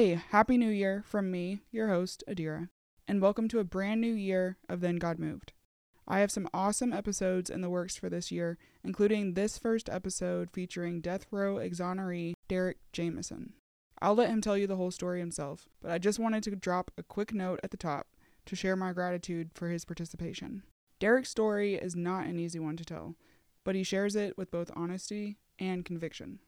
Hey, Happy New Year from me, your host, Adira, and welcome to a brand new year of Then God Moved. I have some awesome episodes in the works for this year, including this first episode featuring death row exoneree Derrick Jamison. I'll let him tell you the whole story himself, but I just wanted to drop a quick note at the top to share my gratitude for his participation. Derrick's story is not an easy one to tell, but he shares it with both honesty and conviction.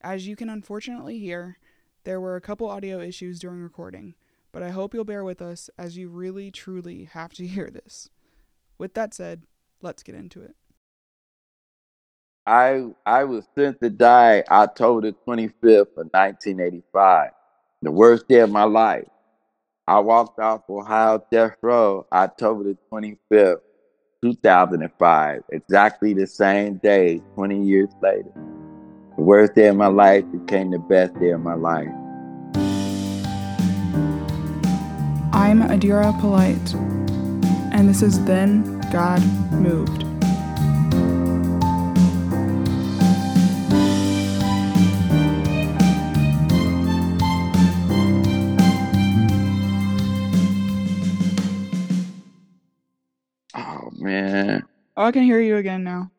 As you can unfortunately hear, there were a couple audio issues during recording, but I hope you'll bear with us as you really truly have to hear this. With that said, let's get into it. I I was sent to die October 25th of 1985, the worst day of my life. I walked off Ohio Death Row October the 25th, 2005, exactly the same day, 20 years later. The worst day of my life became the best day of my life. I'm Adira Polite, and this is Then God Moved. Oh man. Oh, I can hear you again now.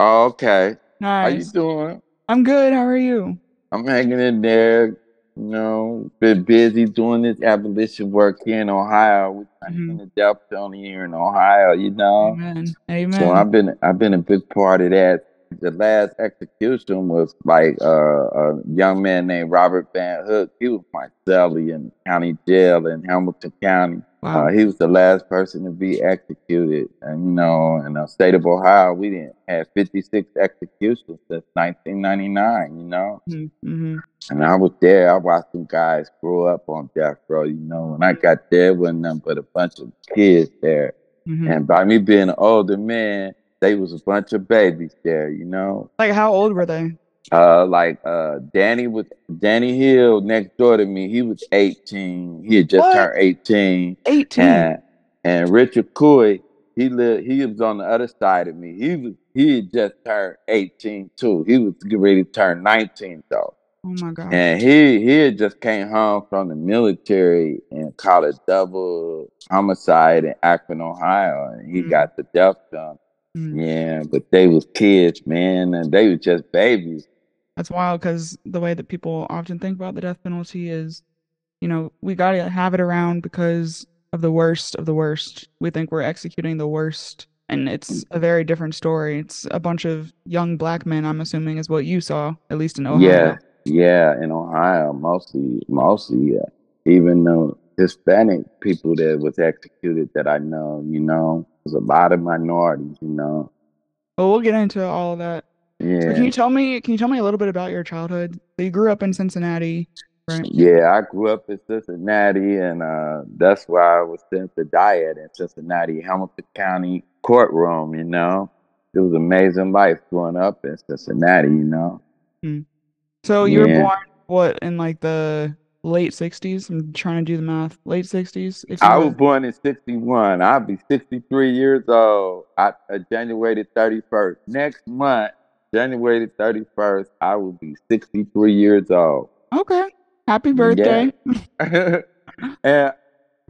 Oh, okay. How you Nice. doing? I'm good. How are you? I'm hanging in there. You know, been busy doing this abolition work here in Ohio. We're Mhm. end the penalty here in Ohio. You know. Amen. So I've been I've been a big part of that. The last execution was like uh, a young man named Robert Van Hook. He was my cellie in county jail in Hamilton County. Wow. Uh, he was the last person to be executed. And you know, in the state of Ohio, we didn't have 56 executions since 1999. You know, Mm-hmm. and I was there. I watched some guys grow up on death row. You know, when I got there, wasn't nothing but a bunch of kids there. Mm-hmm. And by me being an older man, they was a bunch of babies there, you know. Like, how old were they? Uh like uh Danny was Danny Hill next door to me, he was 18. He had just What? turned 18. 18. And and Richard Cooey, he lived he was on the other side of me. He was he had just turned 18 too. He was getting ready to turn 19 though. Oh my god. And he he had just came home from the military and caught a double homicide in Akron, Ohio, and he Mm. got the death penalty. Mm. Yeah, but they was kids, man, and they was just babies. That's wild because the way that people often think about the death penalty is, you know, we got to have it around because of the worst of the worst. We think we're executing the worst, and it's a very different story. It's a bunch of young black men, I'm assuming, is what you saw, at least in Ohio. Yeah, yeah, in Ohio, mostly, mostly, yeah. Even the Hispanic people that was executed that I know, you know, there's a lot of minorities, you know. Well, we'll get into all of that. So can you tell me? Can you tell me a little bit about your childhood? So you grew up in Cincinnati, right? yeah. I grew up in Cincinnati, and uh, that's why I was sent to die at in Cincinnati, Hamilton County courtroom. You know, it was amazing life growing up in Cincinnati. You know. So you were born what in like the late '60s? I'm trying to do the math. Late '60s. If you I were- was born in '61. I'll be 63 years old. I, uh, January the 31st. Next month, January the 31st, I will be 63 years old. Okay. Happy birthday. and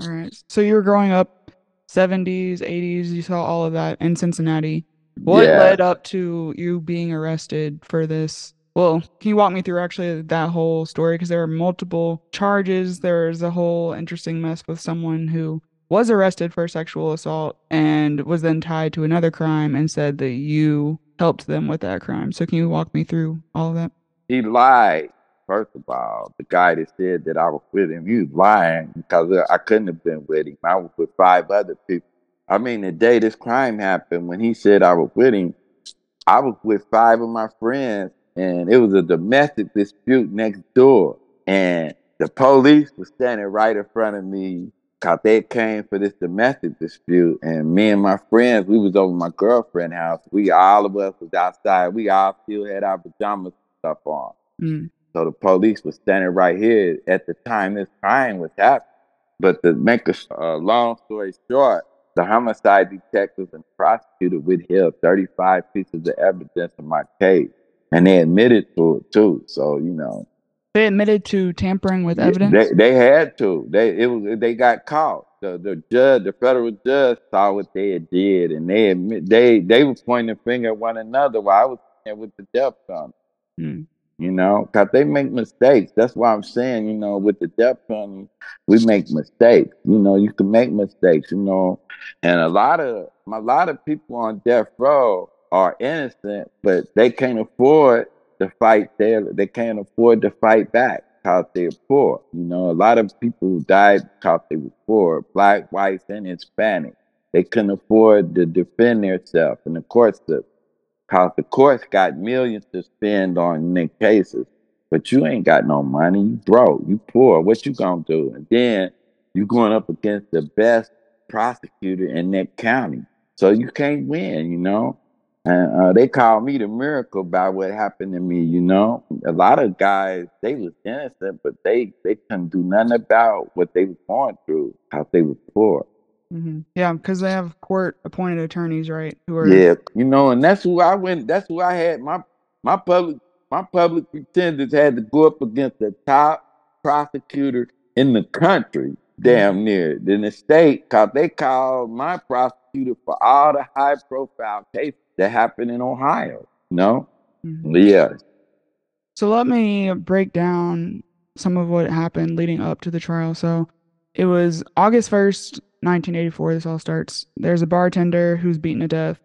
All right. So you were growing up 70s, 80s, you saw all of that in Cincinnati. What Yeah. led up to you being arrested for this? Well, can you walk me through actually that whole story? Because there were multiple charges. There was a whole interesting mess with someone who was arrested for sexual assault and was then tied to another crime and said that you helped them with that crime. So can you walk me through all of that? he lied. First of all, the guy that said that I was with him, he was lying because I couldn't have been with him. I was with five other people. I mean, the day this crime happened, when he said I was with him, I was with five of my friends, and it was a domestic dispute next door. And the police was standing right in front of me because they came for this domestic dispute. And me and my friends, we was over my girlfriend's house. We all of us was outside. We all still had our pajamas stuff on. Mm. So the police was standing right here at the time this crime was happening. But to make a uh, long story short, the homicide detectives and prosecutor withheld 35 pieces of evidence in my case. And they admitted to it too. So, you know, They admitted to tampering with evidence. They they had to. They it was they got caught. The the judge, the federal judge, saw what they had did, and they admit they they were pointing the finger at one another while I was there with the death penalty. Mm. You know, cause they make mistakes. That's why I'm saying, you know, with the death penalty, we make mistakes. You know, you can make mistakes. You know, and a lot of a lot of people on death row are innocent, but they can't afford to fight there. They can't afford to fight back because they're poor. You know, a lot of people died because they were poor, black, whites, and Hispanic. They couldn't afford to defend themselves in the court system. Cause the courts got millions to spend on their cases, but you ain't got no money. You broke. You poor. What you gonna do? And then you going up against the best prosecutor in that county, so you can't win. You know. And uh, they called me the miracle by what happened to me. You know, a lot of guys they was innocent, but they they couldn't do nothing about what they was going through how they were poor. hmm Yeah, because they have court appointed attorneys, right? Who are Yeah, you know, and that's who I went. That's who I had. My my public my public pretenders had to go up against the top prosecutor in the country, damn near, in the state, cause they called my prosecutor for all the high profile cases that happened in Ohio. No, Mhm. yeah, So let me break down some of what happened leading up to the trial. So it was August 1st, 1984. This all starts. There's a bartender who's beaten to death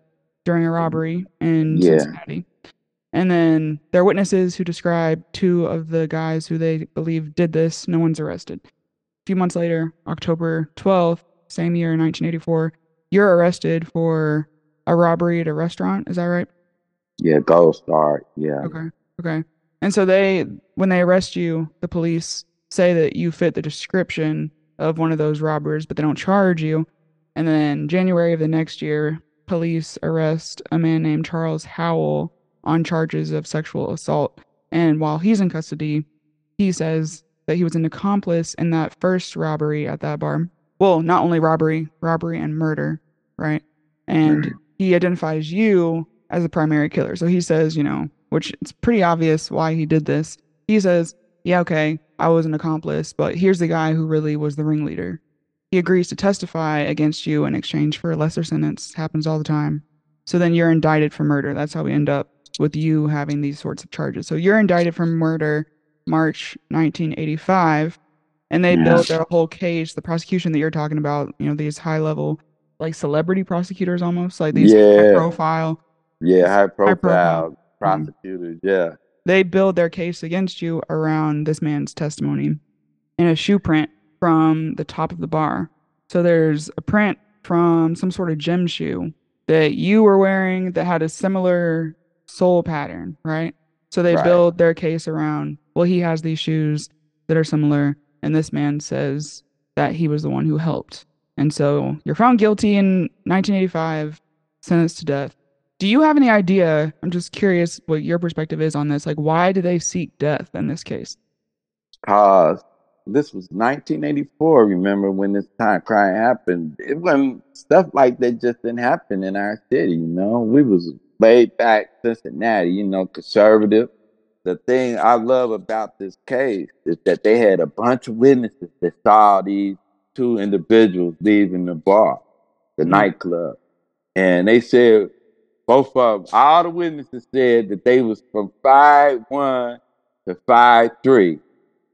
during a robbery in Yeah. Cincinnati. And then there are witnesses who describe two of the guys who they believe did this. No one's arrested. A few months later, October 12th, same year, 1984, you're arrested for a robbery at a restaurant. Is that right? yeah, Gold Star, yeah, Okay. Okay. And so they, when they arrest you, the police say that you fit the description of one of those robbers, but they don't charge you. And then January of the next year, police arrest a man named Charles Howell on charges of sexual assault. And while he's in custody, he says that he was an accomplice in that first robbery at that bar. Well, not only robbery, robbery and murder, right? And Right. he identifies you as the primary killer. So he says, you know, which it's pretty obvious why he did this. He says, yeah, okay, I was an accomplice, but here's the guy who really was the ringleader. He agrees to testify against you in exchange for a lesser sentence. Happens all the time. So then you're indicted for murder. That's how we end up with you having these sorts of charges. So you're indicted for murder March 1985, and they Yeah. built their whole case. The prosecution that you're talking about, you know, these high level, like celebrity prosecutors almost, like these high Yeah. profile yeah, high profile. profile mm-hmm. prosecutors, yeah, they build their case against you around this man's testimony in a shoe print from the top of the bar. So there's a print from some sort of gym shoe that you were wearing that had a similar sole pattern, right? So they Right. build their case around, well, he has these shoes that are similar, and this man says that he was the one who helped. And so you're found guilty in 1985, sentenced to death. Do you have any idea? I'm just curious what your perspective is on this. Like, why do they seek death in this case? cause this was 1984. Remember when this time crime happened? It wasn't stuff like that just didn't happen in our city. You know, we was laid back Cincinnati. You know, conservative. The thing I love about this case is that they had a bunch of witnesses that saw these two individuals leaving the bar, the Mhm. nightclub, and they said both of them, all the witnesses said that they was from five one to five three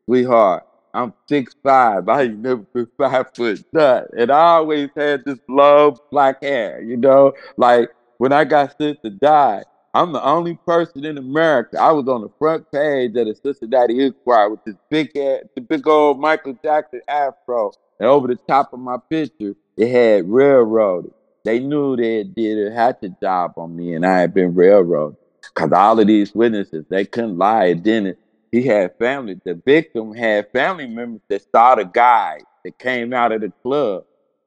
sweetheart, I'm six five. I ain't never been five foot nut. And I always had this long black hair, you know? Like when I got sent to die, I'm the only person in America. I was on the front page of the Cincinnati Enquirer with this big head, the big old Michael Jackson afro. And over the top of my picture, it had railroaded. They knew they did a hatchet job on me and I had been railroaded. Cause all of these witnesses, they couldn't lie. It, he had family. The victim had family members that saw the guy that came out of the club.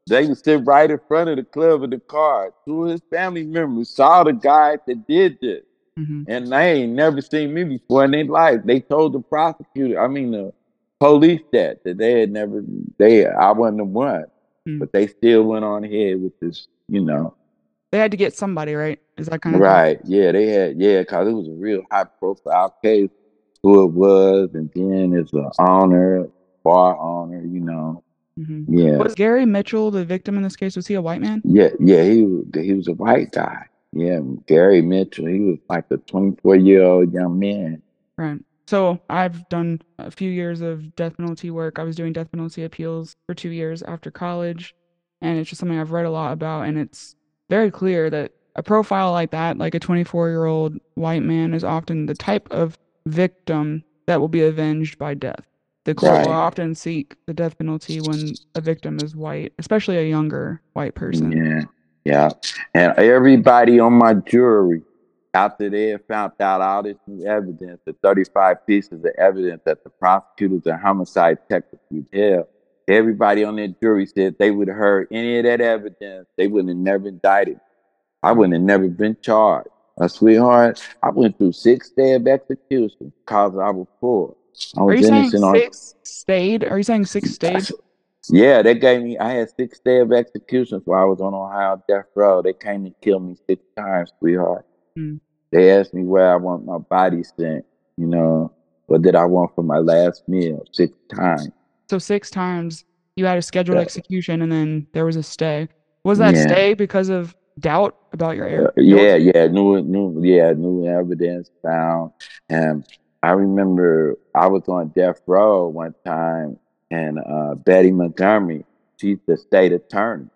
They would sit right in front of the club in the car. Two of his family members saw the guy that did this. hmm And they ain't never seen me before in their life. They told the prosecutor, I mean the police that that they had never they I wasn't the one. Mm. But they still went on ahead with this, you know. They had to get somebody, right? Is that kind of Right. Yeah, they had yeah, cause it was a real high profile case. who it was, and then it's an owner, bar owner, you know. Hmm Yeah, Was Gary Mitchell the victim in this case? Was he a white man? yeah, yeah. He he was a white guy. Yeah, Gary Mitchell. He was like a 24 year old young man. Right. So I've done a few years of death penalty work. I was doing death penalty appeals for two years after college, and it's just something I've read a lot about. And it's very clear that a profile like that, like a 24 year old white man, is often the type of victim that will be avenged by death. The court will often seek the death penalty when a victim is white, especially a younger white person. Yeah, yeah. And everybody on my jury, after they had found out all this new evidence, the 35 pieces of evidence that the prosecutors and homicide detectives held, everybody on that jury said they would have heard any of that evidence, they would have never indicted. I wouldn't have never been charged. A sweetheart, I went through six days of execution because I was poor. I Are was you saying on six stayed? Are you saying six stayed? yeah, they gave me. I had six days of executions while I was on Ohio death row. They came to kill me six times, sweetheart. Hmm. They asked me where I want my body sent. You know, what did I want for my last meal? Six times. So six times you had a scheduled Yeah. execution and then there was a stay. Was that Yeah. stay because of doubt about your Uh, yeah, yeah, new, new, yeah, new evidence found. And I remember I was on death row one time, and uh, Betty Montgomery, she's the state attorney.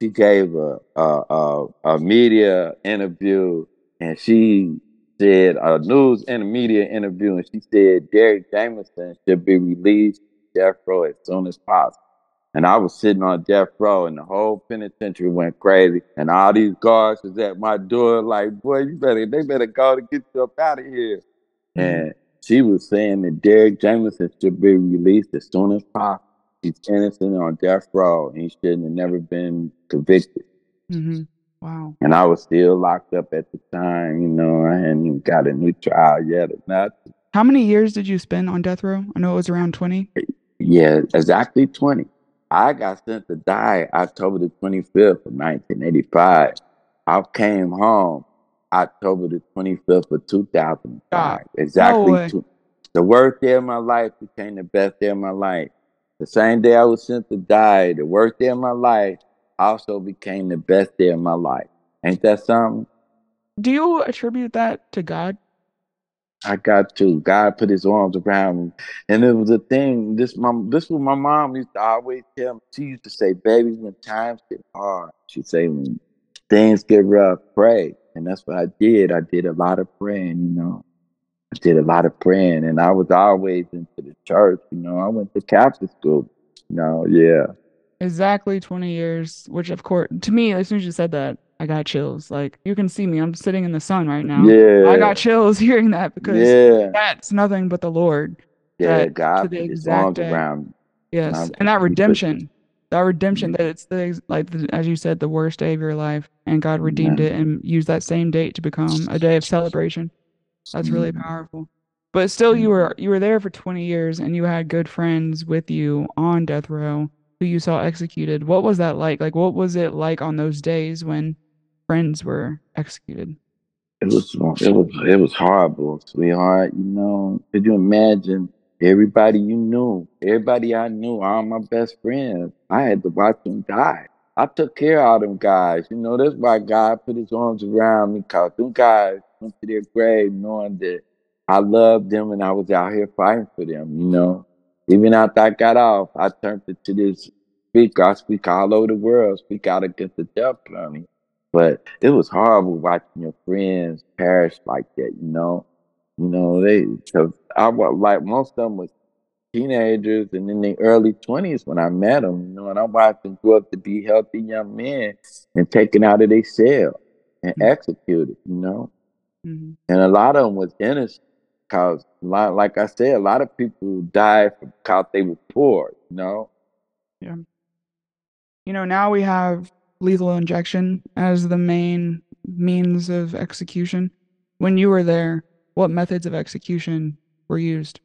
She gave a a, a a media interview, and she said a news and a media interview, and she said Derrick Jamison should be released death row as soon as possible. And I was sitting on death row, and the whole penitentiary went crazy. And all these guards was at my door, like, "Boy, you better, they better go to get you up out of here." Mhm. And she was saying that Derrick Jamison should be released as soon as possible. He's innocent on death row, and he shouldn't have never been convicted. hmm Wow. And I was still locked up at the time. You know, I hadn't even got a new trial yet or nothing. How many years did you spend on death row? I know it was around 20. Yeah, exactly 20. I got sent to die October the 25th of 1985. I came home October the 25th of 2005. God, exactly. way. two- the worst day of my life became the best day of my life. The same day I was sent to die, the worst day of my life also became the best day of my life. Ain't that something? Do you attribute that to God? I got to. God put his arms around me. And it was a thing. This mom this was my mom used to always tell me. She used to say, baby, when times get hard, she'd say when things get rough, pray. And that's what I did. I did a lot of praying, you know. I did a lot of praying and I was always into the church, you know. I went to Catholic school. You know, yeah. Exactly 20 years, which of course, to me, as soon as you said that, I got chills. Like you can see me, I'm sitting in the sun right now. Yeah. I got chills hearing that because yeah. that's nothing but the Lord. Yeah, that- to God the exact around. Yes, and that redemption, that redemption that it's the like the, as you said, the worst day of your life, and God redeemed Yeah. it and used that same date to become a day of celebration. That's really Mhm. powerful. But still, you were you were there for 20 years, and you had good friends with you on death row who you saw executed. What was that like? Like, what was it like on those days when friends were executed? It was it was it was horrible, sweetheart. You know, could you imagine everybody you knew, everybody I knew, all my best friends? I had to watch them die. I took care of them guys. You know, that's why God put His arms around me. Cause them guys went to their grave knowing that I loved them and I was out here fighting for them. You know, even after I got off, I turned to this speaker. I speak all over the world, speak out against the death penalty. But it was horrible watching your friends perish like that, you know. You know, they because I was like most of them was teenagers and in the early twenties when I met them, you know, and I watched them grow up to be healthy young men and taken out of their cell and Mm. executed, you know. Mhm. And a lot of them was innocent because, like I said, a lot of people died because they were poor, you know. Yeah. You know, now we have lethal injection as the main means of execution. When you were there, what methods of execution were used?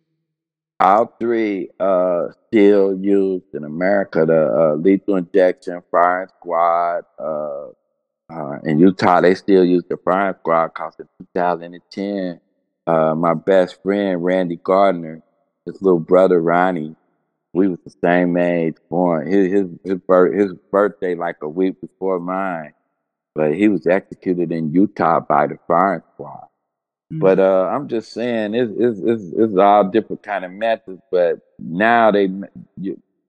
all three uh still used in America. The uh, lethal injection, firing squad. Uh, uh, in Utah, they still use the firing squad because in 2010, uh, my best friend Randy Gardner, his little brother Ronnie, we was the same age, born his his his, birth, his birthday like a week before mine, but he was executed in Utah by the firing squad. Mm-hmm. But uh, I'm just saying, it's, it's it's it's all different kind of methods. But now they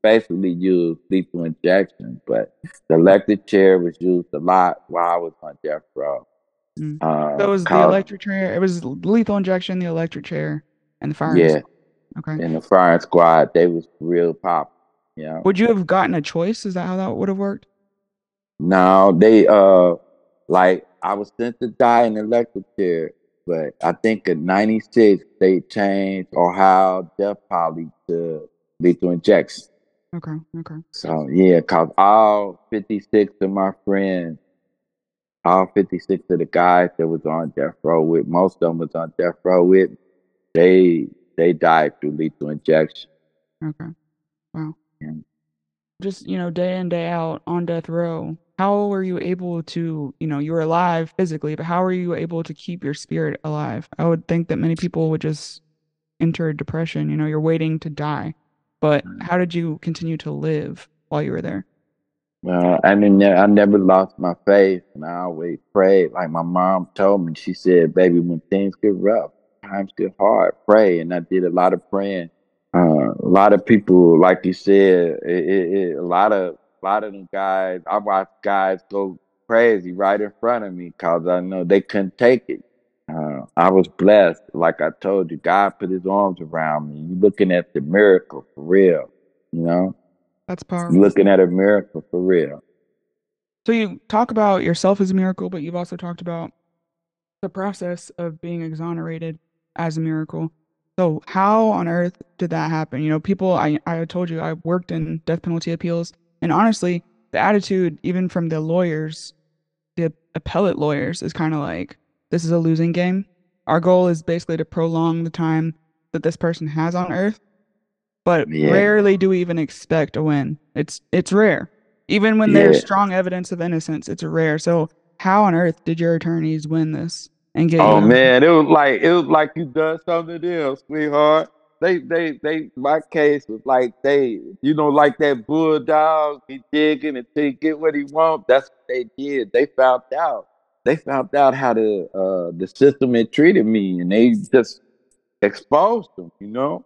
basically use lethal injection. But the electric chair was used a lot while I was on death row. Mm. Uh, so it was the electric chair. It was lethal injection, the electric chair, and the firing. Yeah. Squad. Okay. And the firing squad, they was real pop. Yeah. Would you have gotten a choice? Is that how that would have worked? No, they uh, like I was sent to die in the electric chair, but I think in '96 they changed Ohio death policy to lethal injection. Okay. Okay. So yeah, cause all 56 of my friends all 56 of the guys that was on death row with, most of them was on death row with, they they died through lethal injection. Okay. Wow. Yeah. Just, you know, day in, day out on death row, how were you able to, you know, you were alive physically, but how were you able to keep your spirit alive? I would think that many people would just enter depression. You know, you're waiting to die. But mm. how did you continue to live while you were there? Well, I mean, I never lost my faith, and I always prayed. Like my mom told me, she said, "Baby, when things get rough, times get hard, pray." And I did a lot of praying. Uh, a lot of people, like you said, it, it, it, a lot of a lot of them guys. I watched guys go crazy right in front of me because I know they couldn't take it. Uh, I was blessed, like I told you. God put His arms around me. You looking at the miracle for real, you know. That's powerful. Looking at a miracle for real. So you talk about yourself as a miracle, but you've also talked about the process of being exonerated as a miracle. So how on earth did that happen? You know, people I I told you I worked in death penalty appeals and honestly, the attitude even from the lawyers, the appellate lawyers is kind of like this is a losing game. Our goal is basically to prolong the time that this person has on earth but yeah. rarely do we even expect a win. It's it's rare. Even when yeah. there's strong evidence of innocence, it's rare. So how on earth did your attorneys win this and get? Oh man, it was like it was like you done something else, sweetheart. They they they my case was like they you know like that bulldog he digging until he get what he want. That's what they did. They found out. They found out how the uh the system had treated me, and they just exposed them. You know.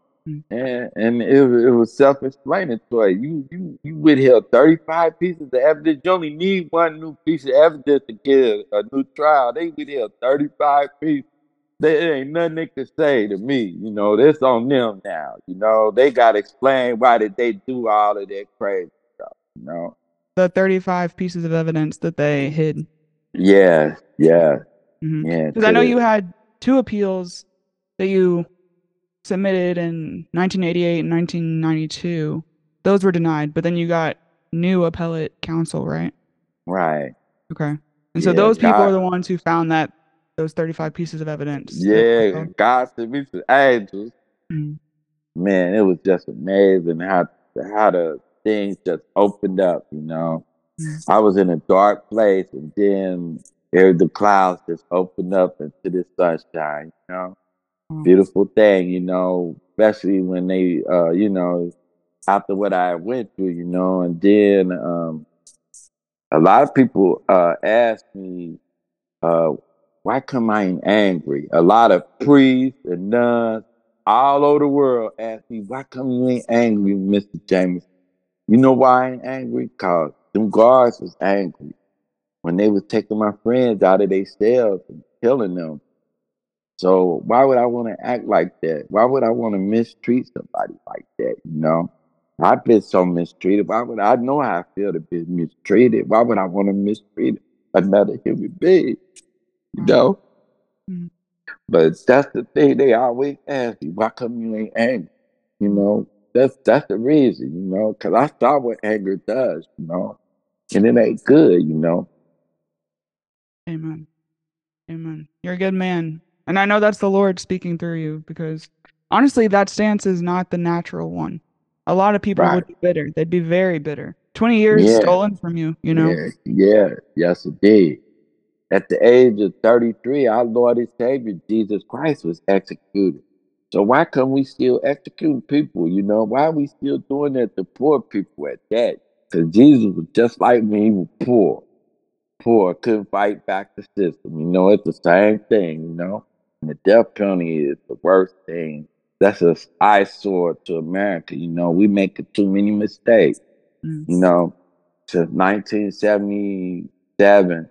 And and it, it was self-explanatory. You you you withheld 35 pieces of evidence. You only need one new piece of evidence to get a, new trial. They withheld 35 pieces. There ain't nothing they could say to me. You know, this on them now. You know, they gotta explain why did they do all of that crazy stuff, you know. The 35 pieces of evidence that they hid. Yeah, yeah. Mm-hmm. Yeah. Because I know you had two appeals that you submitted in 1988 and 1992, those were denied, but then you got new appellate counsel, right? Right. Okay. And so those people God, are the ones who found that those 35 pieces of evidence. Yeah, God sent me to angels. Mm-hmm. Man, it was just amazing how how the things just opened up, you know. Mm-hmm. I was in a dark place and then the clouds just opened up into the sunshine, you know. Beautiful thing, you know, especially when they, uh, you know, after what I went through, you know, and then um, a lot of people uh, ask me, uh, why come I ain't angry? A lot of priests and nuns all over the world ask me, why come you ain't angry, Mr. James? You know why I ain't angry? Cause them guards was angry when they was taking my friends out of their cells and killing them. So why would I want to act like that? Why would I want to mistreat somebody like that? You know, I've been so mistreated. Why would I know how I feel to be mistreated? Why would I want to mistreat another human being? You know. Mm-hmm. But that's the thing. They always ask me, "Why come you ain't angry?" You know, that's that's the reason. You know, because I saw what anger does. You know, and it ain't good. You know. Amen. Amen. You're a good man. And I know that's the Lord speaking through you because honestly, that stance is not the natural one. A lot of people right. would be bitter. They'd be very bitter. 20 years yeah. stolen from you, you know? Yeah, yeah. yes, indeed. at the age of 33, our Lord and Savior Jesus Christ was executed. So why can't we still execute people? You know, why are we still doing that to poor people at that? Because Jesus was just like me, he was poor. Poor, couldn't fight back the system. You know, it's the same thing, you know. The death penalty is the worst thing. That's a eyesore to America. You know, we make too many mistakes. Mm. You know, since 1977,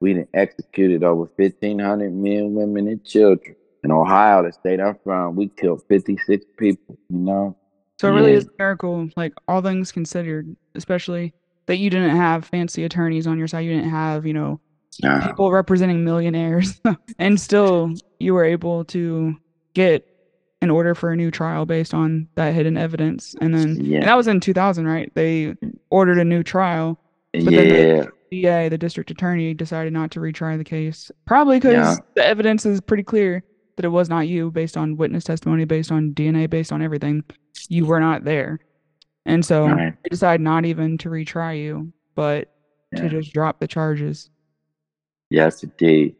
we done executed over 1,500 men, women, and children. In Ohio, the state I'm from, we killed 56 people, you know? So it really Yeah. is a miracle, like all things considered, especially that you didn't have fancy attorneys on your side. You didn't have, you know, Nah. people representing millionaires, and still you were able to get an order for a new trial based on that hidden evidence. And then and Yeah. that was in 2000, right? They ordered a new trial. But then the- Yeah. DA, the district attorney, decided not to retry the case, probably because Yeah. the evidence is pretty clear that it was not you, based on witness testimony, based on DNA, based on everything. You were not there, and so Right. they decided not even to retry you, but to just drop the charges. Yes, indeed.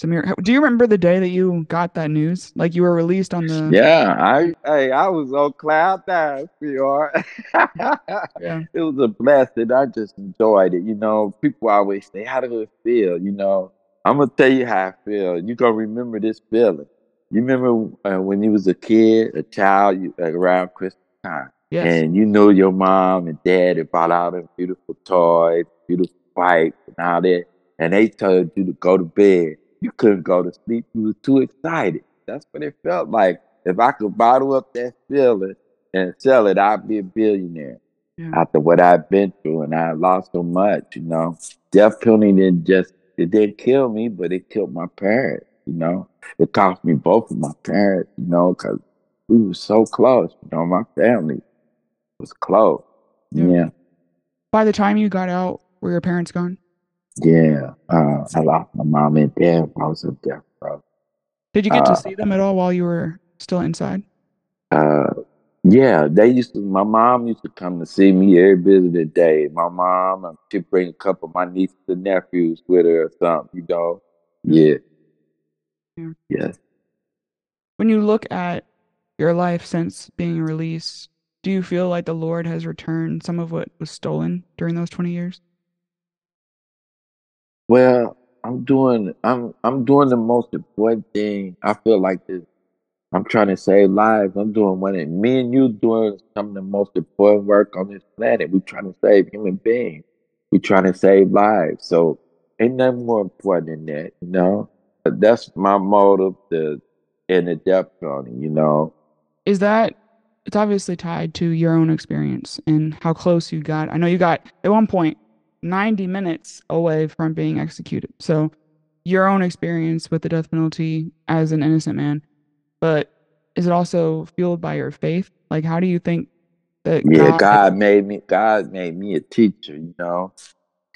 Samir, do you remember the day that you got that news? Like you were released on the Yeah, I hey, I was on cloud nine, sweetheart. Yeah. It was a blessing. I just enjoyed it. You know, people always say, How do it feel? You know, I'm gonna tell you how I feel. You're gonna remember this feeling. You remember uh, when you was a kid, a child, you, uh, around Christmas time, yes, and you know your mom and dad had bought out them beautiful toys, beautiful bikes, and all that, and they told you to go to bed. You couldn't go to sleep. You were too excited. That's what it felt like. If I could bottle up that feeling and sell it, I'd be a billionaire. Yeah. After what I've been through, and I lost so much, you know, death penalty didn't just it didn't kill me, but it killed my parents. You know, it cost me both of my parents. You know, because we were so close. You know, my family was close. Yeah. Yeah, By the time you got out, were your parents gone? Yeah. Uh, I lost my mom and dad. while I was up there, bro. Did you get Uh, to see them at all while you were still inside? Uh, yeah, they used to. My mom used to come to see me every visiting day. My mom, um, she'd bring a couple of my nieces and nephews with her or something. You know, yeah, Yeah. yes. When you look at your life since being released, do you feel like the Lord has returned some of what was stolen during those 20 years? Well, I'm doing. I'm I'm doing the most important thing. I feel like this. I'm trying to save lives. I'm doing one. of- Me and you doing some of the most important work on this planet. We're trying to save human beings. We're trying to save lives. So ain't nothing more important than that, you know. That's my motive. The in the death penalty, you know. Is that it's obviously tied to your own experience and how close you got? I know you got at one point 90 minutes away from being executed. So your own experience with the death penalty as an innocent man, but is it also fueled by your faith? Like how do you think that Yeah, God, God made me. God made me a teacher. You know,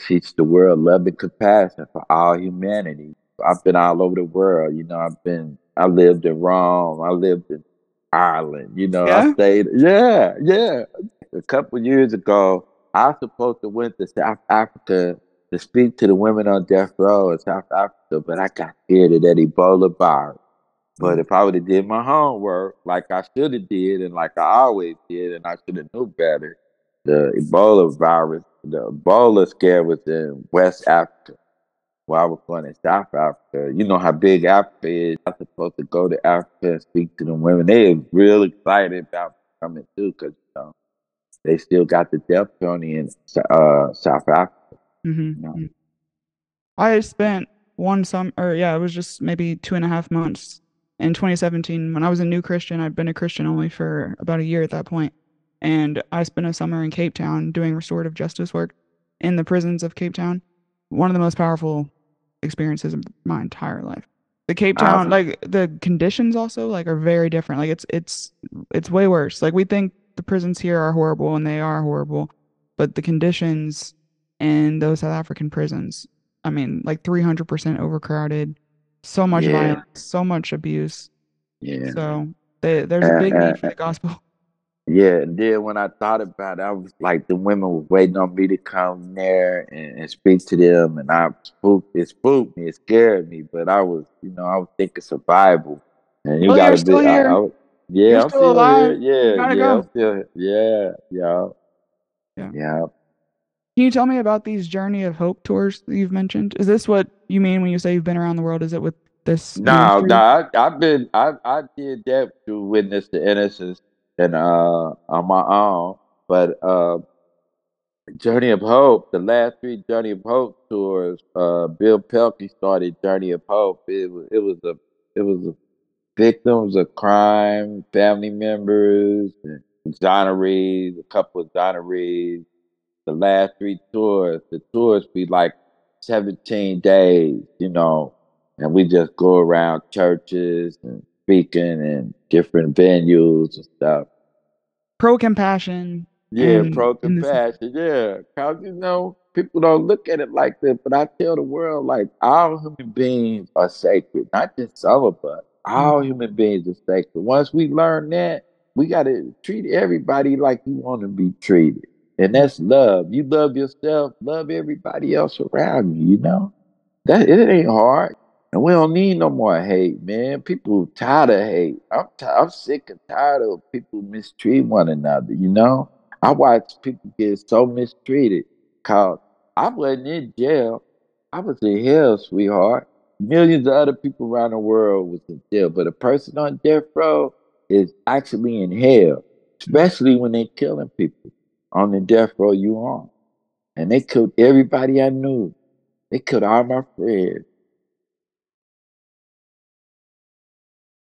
teach the world love and compassion for all humanity. I've been all over the world. You know, I've been. I lived in Rome. I lived in Ireland. You know, I stayed. Yeah, yeah. A couple years ago, I was supposed to went to South Africa to speak to the women on death row in South Africa, but I got scared of that Ebola virus. But if I would have did my homework like I should have did and like I always did, and I should have knew better, the Ebola virus, the Ebola scare was in West Africa. While I was going in South Africa, you know how big Africa is. I was supposed to go to Africa and speak to the women. They was real excited about coming too, because they still got the death penalty in uh, South Africa. Mhm, No. mhm. I spent one summer, or yeah, it was just maybe two and a half months in 2017 when I was a new Christian. I'd been a Christian only for about a year at that point, and I spent a summer in Cape Town doing restorative justice work in the prisons of Cape Town. One of the most powerful experiences of my entire life. The Cape Town, Awesome. like the conditions, also like are very different. Like it's it's it's way worse. Like we think the prisons here are horrible, and they are horrible, but the conditions in those South African prisons. I mean, like 300% overcrowded, so much Yeah. violence, so much abuse. Yeah. So they, there's a Uh, big uh, need for the gospel. Yeah, and then when I thought about it, I was like, the women were waiting on me to come there and, and speak to them, and I spooked. It spooked me. It scared me, but I was, you know, I was thinking survival, and you Well, got you're to still be. I. I, yeah, You're I'm still still alive. here. Yeah, yeah, go. I'm still. Yeah, yeah, Yeah. yeah. Can you tell me about these Journey of Hope tours that you've mentioned? Is this what you mean when you say you've been around the world? Is it with this No, ministry? no, I, I've been, I, I did that to witness the innocence and uh on my own, but uh, Journey of Hope, the last three Journey of Hope tours, uh, Bill Pelke started Journey of Hope. It was, it was a, it was a victims of crime, family members, and exonerees, a couple of exonerees. The last three tours, the tours be like 17 days, you know, and we just go around churches and speaking and different venues and stuff. Pro compassion. Yeah, And pro this- compassion. Yeah, cause you know people don't look at it like that, but I tell the world like all human beings are sacred, not just some of us. All human beings are sacred. Once we learn that, we gotta treat everybody like you want to be treated, and that's love. You love yourself, love everybody else around you. You know that it ain't hard. And we don't need no more hate, man. People tired of hate. I'm ti I'm sick and tired of people mistreat one another. You know, I watch people get so mistreated. Cause I wasn't in jail. I was in hell, sweetheart. Millions of other people around the world was in jail, but a person on death row is actually in hell, especially when they're killing people on the death row you on. And they killed everybody I knew. They killed all my friends.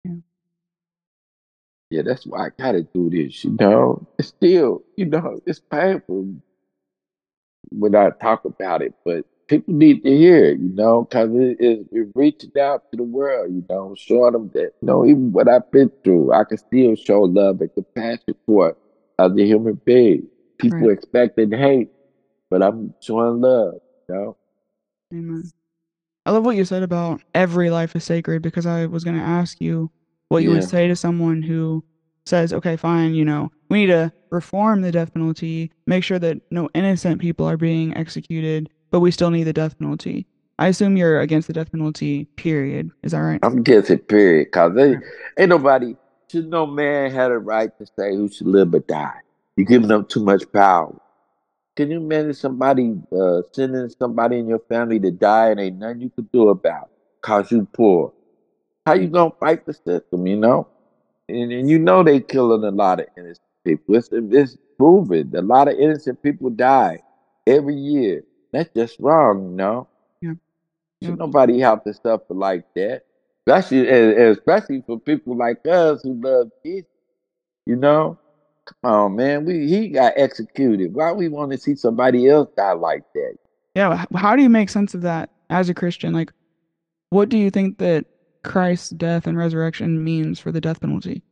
Yeah. Yeah, that's why I gotta do this, you know. It's still, you know, it's painful when I talk about it, but people need to hear it, you know, because it, it, it reaching out to the world, you know, showing them that, you know, even what I've been through, I can still show love and compassion for other human beings. People Right. expecting hate, but I'm showing love, you know. Amen. I love what you said about every life is sacred because I was going to ask you what you would say to someone who says, okay, fine, you know, we need to reform the death penalty, make sure that no innocent people are being executed, but we still need the death penalty. I assume you're against the death penalty, period. Is that right? I'm against it, period. Because ain't, ain't nobody, should no man had a right to say who should live or die. You're giving them too much power. Can you imagine somebody uh, sending somebody in your family to die and ain't nothing you could do about? Cause you poor. How you gonna fight the system, you know? And, and you know they killing a lot of innocent people. It's, it's proven. A lot of innocent people die every year. That's just wrong, you know? Yeah. Should Yeah. nobody have to suffer like that? Especially, and- and especially for people like us who love Jesus. You know? Come on, man. We he got executed. Why we want to see somebody else die like that? Yeah. How do you make sense of that as a Christian? Like, what do you think that Christ's death and resurrection means for the death penalty?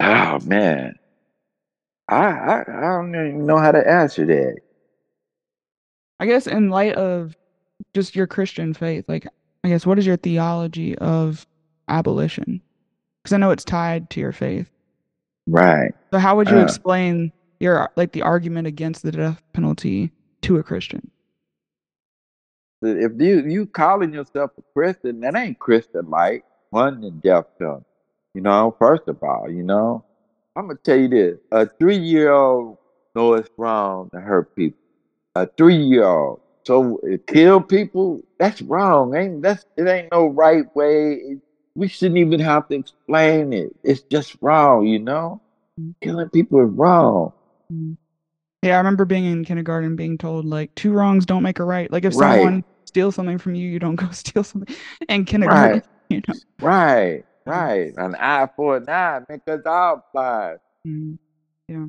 Oh man. I I, I don't even know how to answer that. I guess in light of just your Christian faith, like I guess what is your theology of abolition? Because I know it's tied to your faith. Right. So how would you Uh. explain your like the argument against the death penalty to a Christian? If you you calling yourself a Christian, that ain't Christian like one the death penalty. You know, first of all, you know, I'm gonna tell you this: a three year old knows it's wrong to hurt people. A three year old, so uh, kill people, that's wrong. Ain't that's it? Ain't no right way. We shouldn't even have to explain it. It's just wrong, you know. Mm. Killing people is wrong. Yeah, I remember being in kindergarten being told like two wrongs don't make a right. Like if Right. someone steals something from you, you don't go steal something in kindergarten. Right. You know. Right, right. An eye for an eye, make us all blind. Mm, yeah.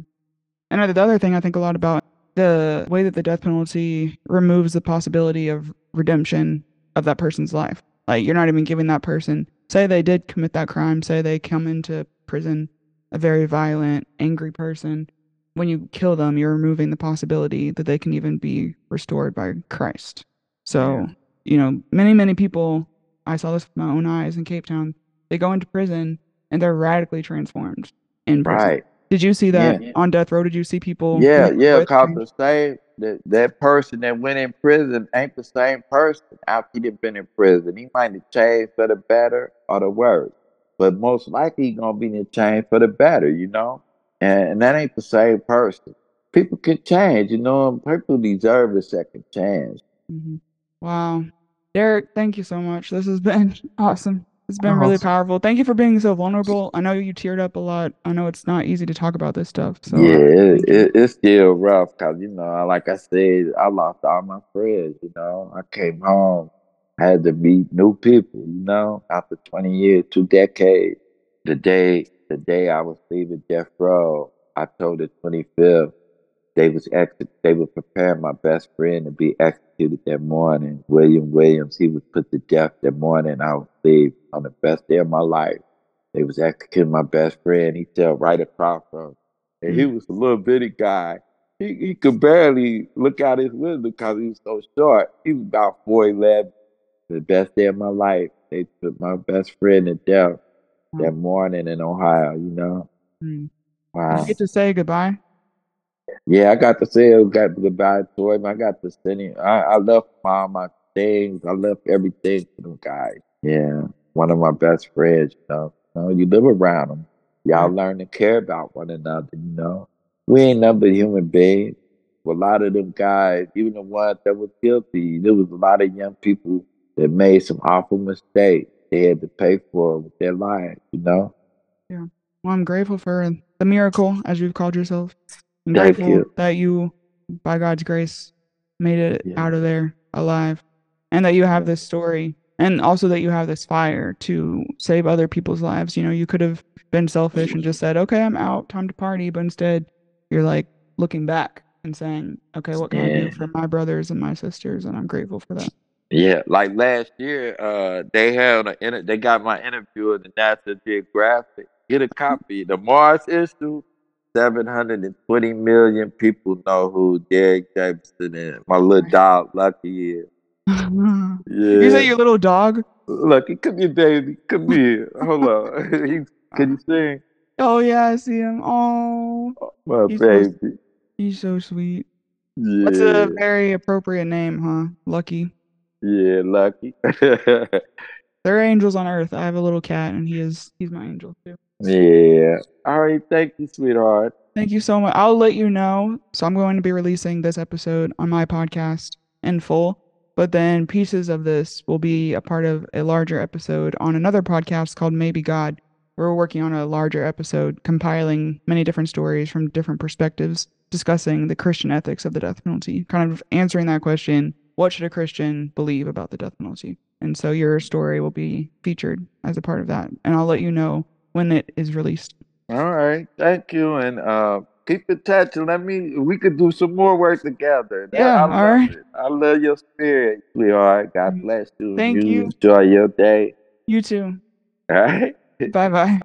And the other thing I think a lot about the way that the death penalty removes the possibility of redemption of that person's life. Like you're not even giving that person, say they did commit that crime, say they come into prison, a very violent, angry person. When you kill them, you're removing the possibility that they can even be restored by Christ. So, Yeah. you know, many, many people, I saw this with my own eyes in Cape Town, they go into prison and they're radically transformed in prison Right. Did you see that Yeah. on death row? Did you see people? Yeah, yeah, cause the same that that person that went in prison ain't the same person after he'd been in prison. He might have changed for the better or the worse, but most likely he gonna be in change for the better, you know. And, and that ain't the same person. People can change, you know. People deserve a second chance. Mhm. Wow. Derrick, thank you so much. This has been awesome. It's been uh-huh. really powerful. Thank you for being so vulnerable. I know you teared up a lot. I know it's not easy to talk about this stuff. So yeah, it, it, it's still rough, cause you know, like I said, I lost all my friends. You know, I came home, had to meet new people. You know, after twenty years, two decades. The day, the day I was leaving death row, October twenty fifth, they was ex- they were preparing my best friend to be executed that morning. William Williams, he was put to death that morning. I was saved on the best day of my life. They was executing my best friend. He fell right across from, and he Mm. was a little bitty guy. He he could barely look out his window because he was so short. He was about four eleven. The best day of my life. They put my best friend to death that morning in Ohio. You know, Mm. Did wow. you get to say goodbye? Yeah, I got to say I got goodbye to him. I got to send him. I, I left all my things. I left everything to them guys. Yeah, one of my best friends. You know, you, know, you live around them. Y'all learn to care about one another. You know, we ain't nothing but human beings. A lot of them guys, even the ones that were guilty, there was a lot of young people that made some awful mistakes. They had to pay for it with their lives. You know. Yeah. Well, I'm grateful for the miracle, as you've called yourself. I'm grateful that you, by God's grace, made it Yeah. out of there alive, and that you have this story, and also that you have this fire to save other people's lives. You know, you could have been selfish and just said, "Okay, I'm out, time to party," but instead, you're like looking back and saying, "Okay, what can I do for my brothers and my sisters?" And I'm grateful for that. Yeah, like last year, uh, they held an inter- they got my interview in the National Geographic. Get a copy. The Mars issue, seven hundred and twenty million people know who Derrick Jamison and my little dog Lucky is. you say your little dog? Lucky, come here, baby, come here. Hold on, He- can you sing? Oh yeah, I see him. Oh, oh My he's so baby. he's so sweet. Yeah. That's a very appropriate name, huh? Lucky. yeah, Lucky. There are angels on earth. I have a little cat, and he is he's my angel too. Yeah. All right, thank you, sweetheart. Thank you so much. I'll let you know. So I'm going to be releasing this episode on my podcast in full, but then pieces of this will be a part of a larger episode on another podcast called Maybe God. We're working on a larger episode, compiling many different stories from different perspectives, discussing the Christian ethics of the death penalty, kind of answering that question what should a Christian believe about the death penalty? And so your story will be featured as a part of that. And I'll let you know when it is released. All right, thank you, and uh, keep in touch. And let me, we could do some more work together. Yeah, I all love right. it. I love your spirit, sweetheart. God bless you. Thank you. Enjoy your day. You too. All right. Bye bye.